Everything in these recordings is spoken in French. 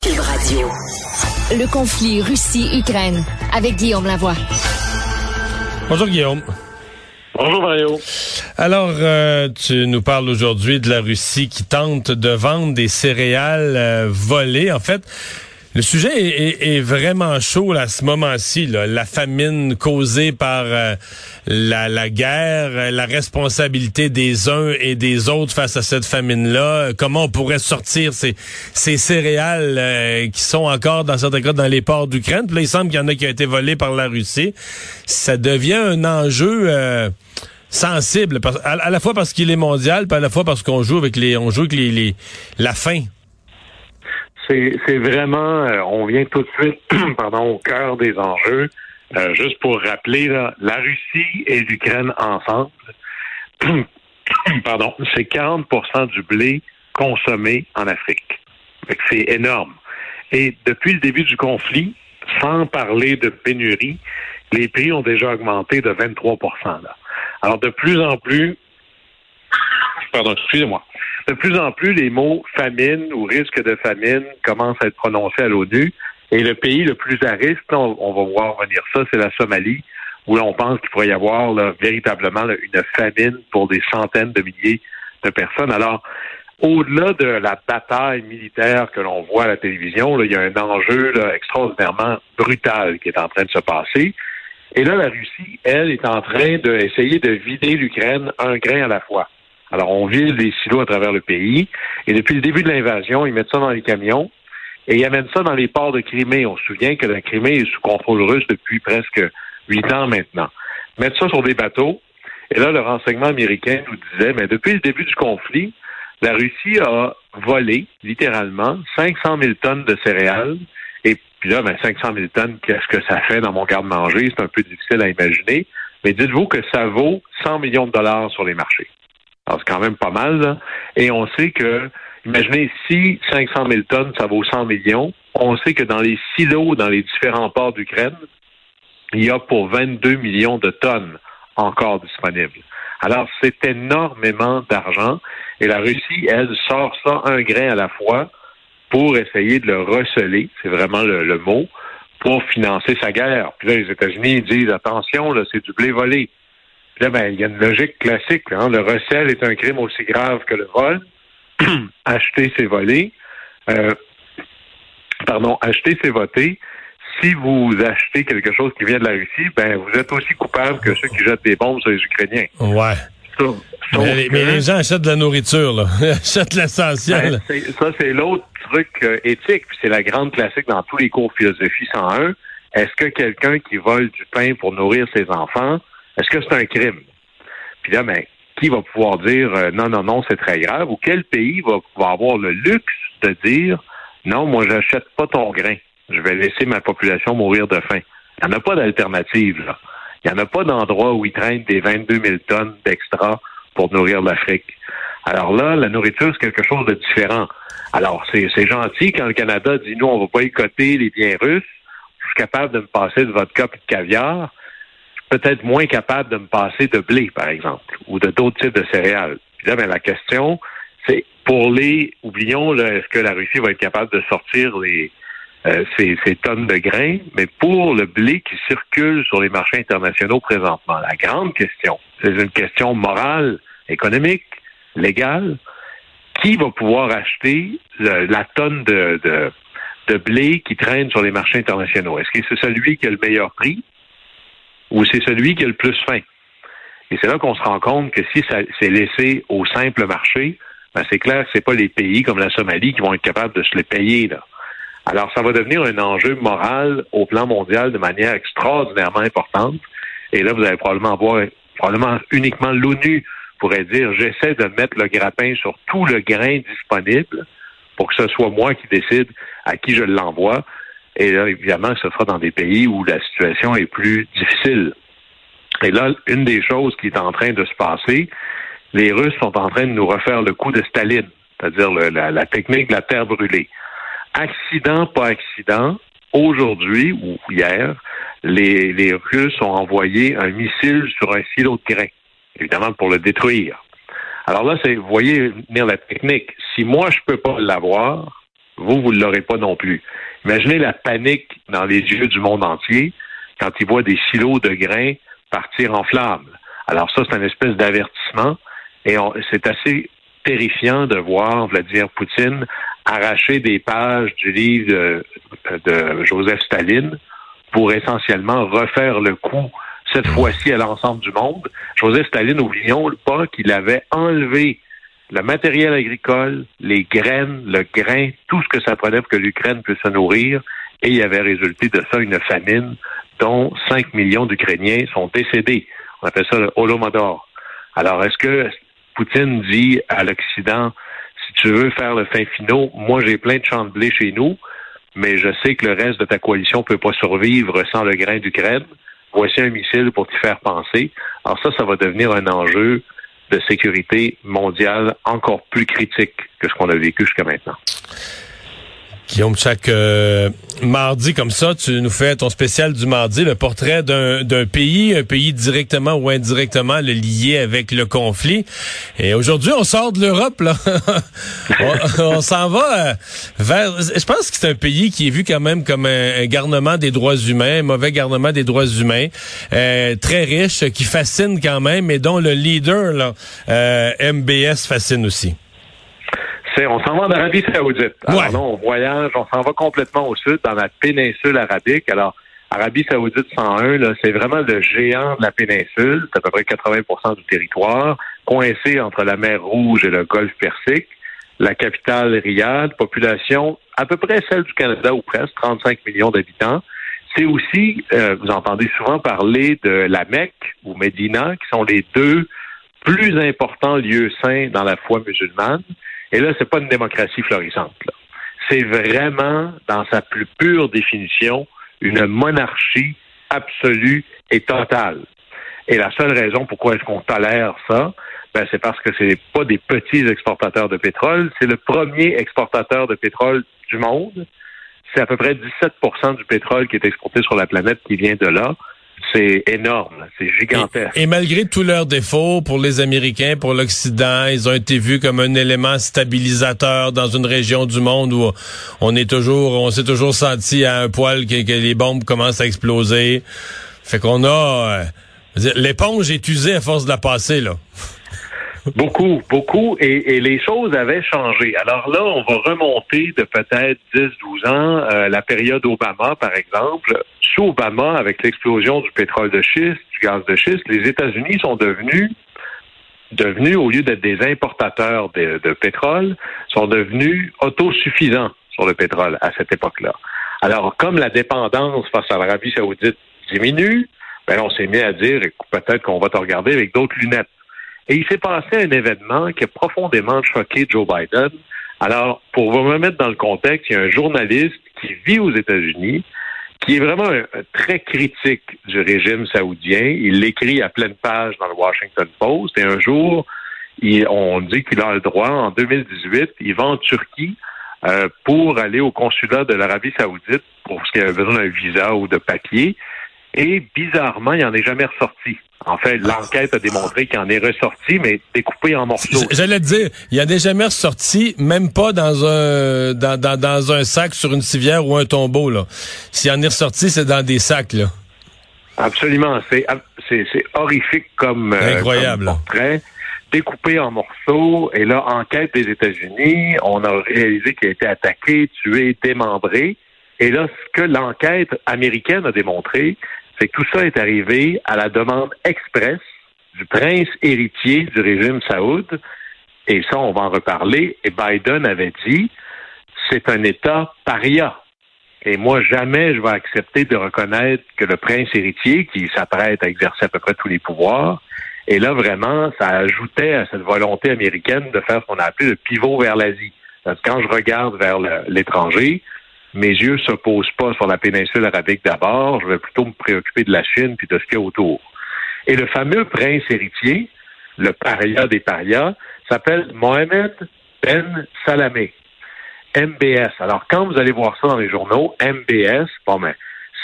Cube Radio. Le conflit Russie-Ukraine avec Guillaume Lavoie. Bonjour Guillaume. Bonjour Mario. Alors, euh, tu nous parles aujourd'hui de la Russie qui tente de vendre des céréales euh, volées. En fait, le sujet est, vraiment chaud à ce moment-ci. La famine causée par euh, la, guerre, la responsabilité des uns et des autres face à cette famine-là. Comment on pourrait sortir ces, ces céréales euh, qui sont encore, dans certains cas, dans les ports d'Ukraine? Puis là, il semble qu'il y en a qui ont été volés par la Russie. Ça devient un enjeu... Euh, sensible à, la fois parce qu'il est mondial puis à la fois parce qu'on joue avec les on joue avec les la faim c'est vraiment, euh, on vient tout de suite, pardon, au cœur des enjeux. Euh, juste pour rappeler, la Russie et l'Ukraine ensemble, pardon, c'est 40% du blé consommé en Afrique. C'est énorme. Et depuis le début du conflit, sans parler de pénurie, les prix ont déjà augmenté de 23 là. Alors de plus en plus, pardon, excusez-moi, de plus en plus, les mots famine ou risque de famine commencent à être prononcés à l'ONU. Et le pays le plus à risque, on, va voir venir ça, c'est la Somalie, où l'on pense qu'il pourrait y avoir véritablement une famine pour des centaines de milliers de personnes. Alors, au-delà de la bataille militaire que l'on voit à la télévision, il y a un enjeu extraordinairement brutal qui est en train de se passer. Et là, la Russie, elle, est en train d'essayer de vider l'Ukraine un grain à la fois. Alors, on vide des silos à travers le pays. Et depuis le début de l'invasion, ils mettent ça dans les camions et ils amènent ça dans les ports de Crimée. On se souvient que la Crimée est sous contrôle russe depuis presque huit ans maintenant. Mettre ça sur des bateaux. Et là, le renseignement américain nous disait, mais depuis le début du conflit, la Russie a volé, littéralement, 500 000 tonnes de céréales. Et puis là, ben, 500 000 tonnes, qu'est-ce que ça fait dans mon garde-manger? C'est un peu difficile à imaginer. Mais dites-vous que ça vaut 100 millions de dollars sur les marchés. Alors, c'est quand même pas mal. Et on sait que, imaginez, si 500 000 tonnes, ça vaut 100 millions, on sait que dans les silos, dans les différents ports d'Ukraine, il y a pour 22 millions de tonnes encore disponibles. Alors, c'est énormément d'argent. Et la Russie, elle, sort ça un grain à la fois pour essayer de le receler, c'est vraiment le, mot, pour financer sa guerre. Puis là, les États-Unis disent, attention, là, c'est du blé volé. Là, ben, il y a une logique classique. Hein. Le recel est un crime aussi grave que le vol. acheter, c'est voler. Euh, pardon, acheter, c'est voter. Si vous achetez quelque chose qui vient de la Russie, ben vous êtes aussi coupable que ceux qui jettent des bombes sur les Ukrainiens. Ouais. mais, les, gens achètent de la nourriture, là. Ils achètent l'essentiel. Ben, ça, c'est l'autre truc euh, éthique, puis c'est la grande classique dans tous les cours philosophie 101. Est-ce que quelqu'un qui vole du pain pour nourrir ses enfants est-ce que c'est un crime? Puis là, ben, qui va pouvoir dire euh, non, non, non, c'est très grave? Ou quel pays va, avoir le luxe de dire non, moi, j'achète pas ton grain. Je vais laisser ma population mourir de faim. Il n'y en a pas d'alternative, là. Il n'y en a pas d'endroit où ils traînent des 22 000 tonnes d'extra pour nourrir l'Afrique. Alors là, la nourriture, c'est quelque chose de différent. Alors, c'est gentil quand le Canada dit, nous, on va boycotter les biens russes. Je suis capable de me passer de vodka et de caviar peut-être moins capable de me passer de blé, par exemple, ou de d'autres types de céréales. Puis là, ben, la question, c'est pour les, oublions, est-ce que la Russie va être capable de sortir les, euh, ces, tonnes de grains, mais pour le blé qui circule sur les marchés internationaux présentement, la grande question, c'est une question morale, économique, légale. Qui va pouvoir acheter la tonne de, de, de blé qui traîne sur les marchés internationaux? Est-ce que c'est celui qui a le meilleur prix? Ou c'est celui qui a le plus faim. Et c'est là qu'on se rend compte que si c'est laissé au simple marché, ben c'est clair que c'est pas les pays comme la Somalie qui vont être capables de se les payer là. Alors ça va devenir un enjeu moral au plan mondial de manière extraordinairement importante. Et là vous allez probablement voir probablement uniquement l'ONU pourrait dire j'essaie de mettre le grappin sur tout le grain disponible pour que ce soit moi qui décide à qui je l'envoie. Et là, évidemment, ce sera dans des pays où la situation est plus difficile. Et là, une des choses qui est en train de se passer, les Russes sont en train de nous refaire le coup de Staline, c'est-à-dire la, technique de la terre brûlée. Accident, pas accident, aujourd'hui ou hier, les, Russes ont envoyé un missile sur un silo de grain, évidemment pour le détruire. Alors là, c'est, vous voyez venir la technique. Si moi, je peux pas l'avoir, vous, vous ne l'aurez pas non plus. Imaginez la panique dans les yeux du monde entier quand ils voient des silos de grains partir en flammes. Alors ça, c'est une espèce d'avertissement et c'est assez terrifiant de voir Vladimir Poutine arracher des pages du livre de, Joseph Staline pour essentiellement refaire le coup, cette fois-ci à l'ensemble du monde. Joseph Staline, n'oublions pas qu'il avait enlevé le matériel agricole, les graines, le grain, tout ce que ça prenait pour que l'Ukraine puisse se nourrir, et il y avait résulté de ça une famine dont 5 millions d'Ukrainiens sont décédés. On appelle ça le Holodomor. Alors, est-ce que Poutine dit à l'Occident, si tu veux faire le fin finaux, moi j'ai plein de champs de blé chez nous, mais je sais que le reste de ta coalition peut pas survivre sans le grain d'Ukraine. Voici un missile pour t'y faire penser. Alors ça, ça va devenir un enjeu de sécurité mondiale encore plus critique que ce qu'on a vécu jusqu'à maintenant. Guillaume, chaque euh, mardi comme ça, tu nous fais ton spécial du mardi, le portrait d'un pays, un pays directement ou indirectement lié avec le conflit. Et aujourd'hui, on sort de l'Europe, là. on, s'en va euh, vers... Je pense que c'est un pays qui est vu quand même comme un, garnement des droits humains, un mauvais garnement des droits humains, euh, très riche, qui fascine quand même, et dont le leader, là, MBS, fascine aussi on s'en va en Arabie Saoudite. Alors non, on voyage, on s'en va complètement au sud, dans la péninsule arabique. Alors, Arabie Saoudite 101, c'est vraiment le géant de la péninsule. C'est à peu près 80% du territoire, coincé entre la mer Rouge et le golfe Persique. La capitale Riyad, population à peu près celle du Canada ou presque, 35 millions d'habitants. C'est aussi, euh, vous entendez souvent parler de la Mecque ou Médina, qui sont les deux plus importants lieux saints dans la foi musulmane. Et là, c'est pas une démocratie florissante. C'est vraiment, dans sa plus pure définition, une monarchie absolue et totale. Et la seule raison pourquoi est-ce qu'on tolère ça, ben, c'est parce que c'est pas des petits exportateurs de pétrole, c'est le premier exportateur de pétrole du monde. C'est à peu près 17% du pétrole qui est exporté sur la planète qui vient de là c'est énorme, c'est gigantesque. Et, malgré tous leurs défauts pour les Américains, pour l'Occident, ils ont été vus comme un élément stabilisateur dans une région du monde où on est toujours, on s'est toujours senti à un poil que, les bombes commencent à exploser. Fait qu'on a euh, l'éponge est usée à force de la passer là. Beaucoup, beaucoup, et, les choses avaient changé. Alors là, on va remonter de peut-être 10-12 ans, euh, la période Obama, par exemple. Sous Obama, avec l'explosion du pétrole de schiste, du gaz de schiste, les États-Unis sont devenus devenus, au lieu d'être des importateurs de, pétrole, sont devenus autosuffisants sur le pétrole à cette époque-là. Alors, comme la dépendance face à l'Arabie saoudite diminue, ben on s'est mis à dire, peut-être qu'on va te regarder avec d'autres lunettes. Et il s'est passé un événement qui a profondément choqué Joe Biden. Alors, pour vous remettre dans le contexte, il y a un journaliste qui vit aux États-Unis, qui est vraiment très critique du régime saoudien. Il l'écrit à pleine page dans le Washington Post. Et un jour, on dit qu'il a le droit, en 2018, il va en Turquie euh, pour aller au consulat de l'Arabie saoudite pour ce qu'il avait besoin d'un visa ou de papier. Et bizarrement, il n'en est jamais ressorti. En fait, l'enquête a démontré qu'il en est ressorti, mais découpé en morceaux. J'allais te dire, il en est jamais ressorti, même pas dans un dans, dans, un sac sur une civière ou un tombeau. Là. S'il en est ressorti, c'est dans des sacs. Là. Absolument. C'est, horrifique comme, euh, Incroyable. portrait. Découpé en morceaux. Et là, enquête des États-Unis, on a réalisé qu'il a été attaqué, tué, démembré. Et là, ce que l'enquête américaine a démontré, c'est que tout ça est arrivé à la demande express du prince héritier du régime saoud. Et ça, on va en reparler. Et Biden avait dit, c'est un État paria. Et moi, jamais je vais accepter de reconnaître que le prince héritier, qui s'apprête à exercer à peu près tous les pouvoirs, et là, vraiment, ça ajoutait à cette volonté américaine de faire ce qu'on a appelé le pivot vers l'Asie. Quand je regarde vers l'étranger, mes yeux se posent pas sur la péninsule arabique d'abord, je vais plutôt me préoccuper de la Chine puis de ce qu'il y a autour. Et le fameux prince héritier, le paria des parias, s'appelle Mohamed Ben Salamé. MBS. Alors, quand vous allez voir ça dans les journaux, MBS, bon, ben,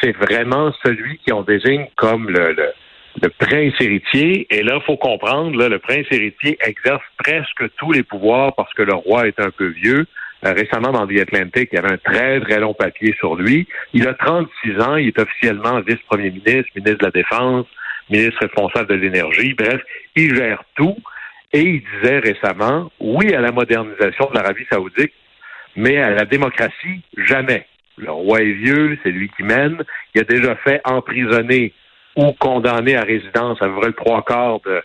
c'est vraiment celui qui on désigne comme le, le, prince héritier. Et là, il faut comprendre, le prince héritier exerce presque tous les pouvoirs parce que le roi est un peu vieux récemment dans The Atlantic, il y avait un très, très long papier sur lui. Il a 36 ans, il est officiellement vice-premier ministre, ministre de la Défense, ministre responsable de l'énergie. Bref, il gère tout. Et il disait récemment, oui à la modernisation de l'Arabie saoudite, mais à la démocratie, jamais. Le roi est vieux, c'est lui qui mène. Il a déjà fait emprisonner ou condamner à résidence à peu près le trois quarts de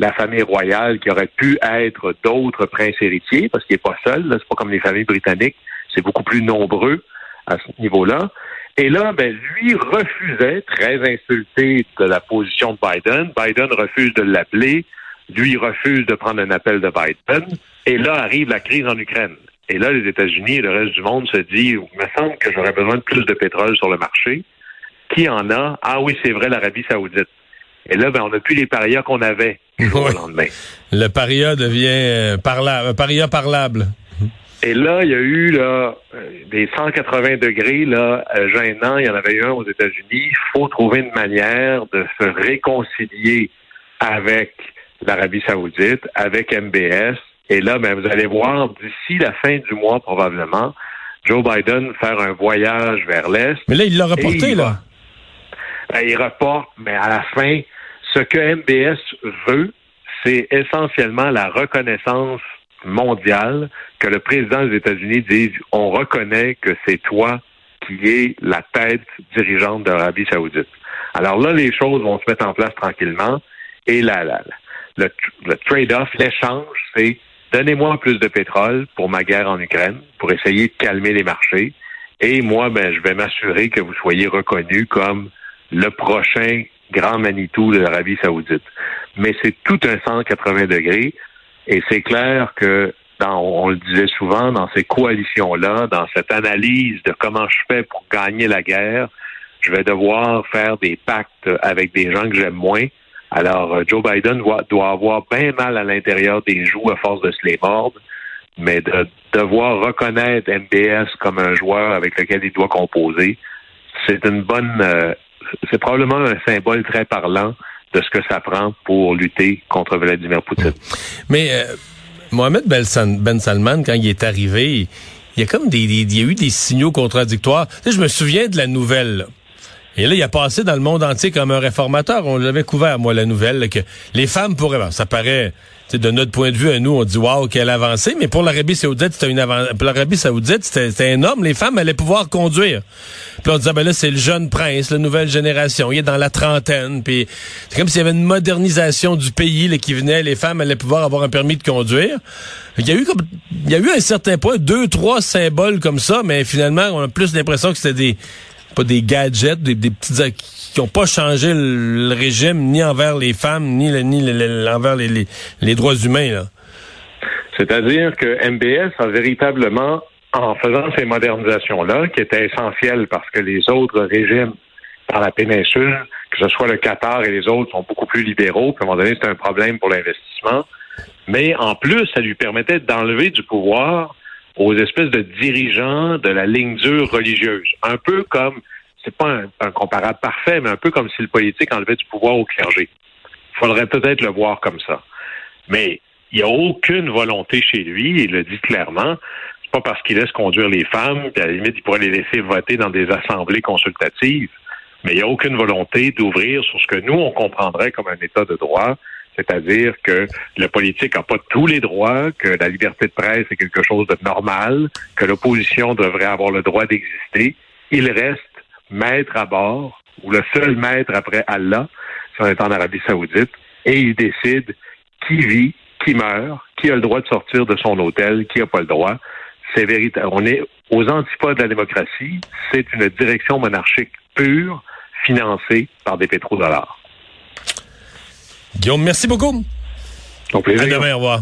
la famille royale qui aurait pu être d'autres princes héritiers, parce qu'il n'est pas seul, c'est pas comme les familles britanniques, c'est beaucoup plus nombreux à ce niveau-là. Et là, ben, lui refusait, très insulté de la position de Biden. Biden refuse de l'appeler. Lui refuse de prendre un appel de Biden. Et là arrive la crise en Ukraine. Et là, les États-Unis et le reste du monde se disent, il me semble que j'aurais besoin de plus de pétrole sur le marché. Qui en a? Ah oui, c'est vrai, l'Arabie saoudite. Et là, ben, on n'a plus les parias qu'on avait le lendemain. Le paria devient euh, parlable, paria parlable. Et là, il y a eu là, euh, des 180 degrés là, euh, gênants. Il y en avait eu un aux États-Unis. Il faut trouver une manière de se réconcilier avec l'Arabie saoudite, avec MBS. Et là, ben, vous allez voir, d'ici la fin du mois probablement, Joe Biden faire un voyage vers l'Est. Mais là, il l'a reporté, là. Ben, il reporte, mais à la fin, ce que MBS veut, c'est essentiellement la reconnaissance mondiale que le président des États-Unis dise on reconnaît que c'est toi qui es la tête dirigeante de l'Arabie saoudite. Alors là, les choses vont se mettre en place tranquillement et la, la, le, le trade-off, l'échange, c'est donnez-moi plus de pétrole pour ma guerre en Ukraine, pour essayer de calmer les marchés. Et moi, ben, je vais m'assurer que vous soyez reconnu comme le prochain grand Manitou de l'Arabie saoudite. Mais c'est tout un 180 degrés et c'est clair que dans, on le disait souvent, dans ces coalitions-là, dans cette analyse de comment je fais pour gagner la guerre, je vais devoir faire des pactes avec des gens que j'aime moins. Alors, euh, Joe Biden doit, avoir bien mal à l'intérieur des joues à force de se les mordre, mais de devoir reconnaître MBS comme un joueur avec lequel il doit composer, c'est une bonne euh, c'est probablement un symbole très parlant de ce que ça prend pour lutter contre Vladimir Poutine. Mais euh, Mohamed Ben Salman, quand il est arrivé, il y a comme des, il y a eu des signaux contradictoires. Tu sais, je me souviens de la nouvelle. Et là, il a passé dans le monde entier comme un réformateur. On l'avait couvert, moi, la nouvelle, que les femmes pourraient... ça paraît de notre point de vue, à nous, on dit waouh, quelle avancée, mais pour l'Arabie Saoudite, c'était une avancée. Pour l'Arabie Saoudite, c'était énorme. Les femmes allaient pouvoir conduire. Puis on disait ben là, c'est le jeune prince, la nouvelle génération. Il est dans la trentaine. Puis c'est comme s'il y avait une modernisation du pays là, qui venait. Les femmes allaient pouvoir avoir un permis de conduire. Il y a eu comme il y a eu un certain point, deux, trois symboles comme ça, mais finalement, on a plus l'impression que c'était des pas des gadgets, des, des petites qui n'ont pas changé le, régime ni envers les femmes ni, ni envers les, les, droits humains. C'est-à-dire que MBS a véritablement, en faisant ces modernisations-là, qui étaient essentielles parce que les autres régimes dans la péninsule, que ce soit le Qatar et les autres, sont beaucoup plus libéraux, puis à un moment donné, c'est un problème pour l'investissement. Mais en plus, ça lui permettait d'enlever du pouvoir aux espèces de dirigeants de la ligne dure religieuse. Un peu comme, c'est pas un, comparable parfait, mais un peu comme si le politique enlevait du pouvoir au clergé. Faudrait peut-être le voir comme ça. Mais il n'y a aucune volonté chez lui, il le dit clairement. C'est pas parce qu'il laisse conduire les femmes, puis à la limite, il pourrait les laisser voter dans des assemblées consultatives. Mais il n'y a aucune volonté d'ouvrir sur ce que nous, on comprendrait comme un État de droit, c'est-à-dire que le politique n'a pas tous les droits, que la liberté de presse est quelque chose de normal, que l'opposition devrait avoir le droit d'exister. Il reste maître à bord, ou le seul maître après Allah, si on est en Arabie saoudite, et il décide qui vit, qui meurt, qui a le droit de sortir de son hôtel, qui n'a pas le droit. C'est véritable. On est aux antipodes de la démocratie. C'est une direction monarchique pure, financée par des pétrodollars. Guillaume, merci beaucoup. Au plaisir. À demain, au revoir.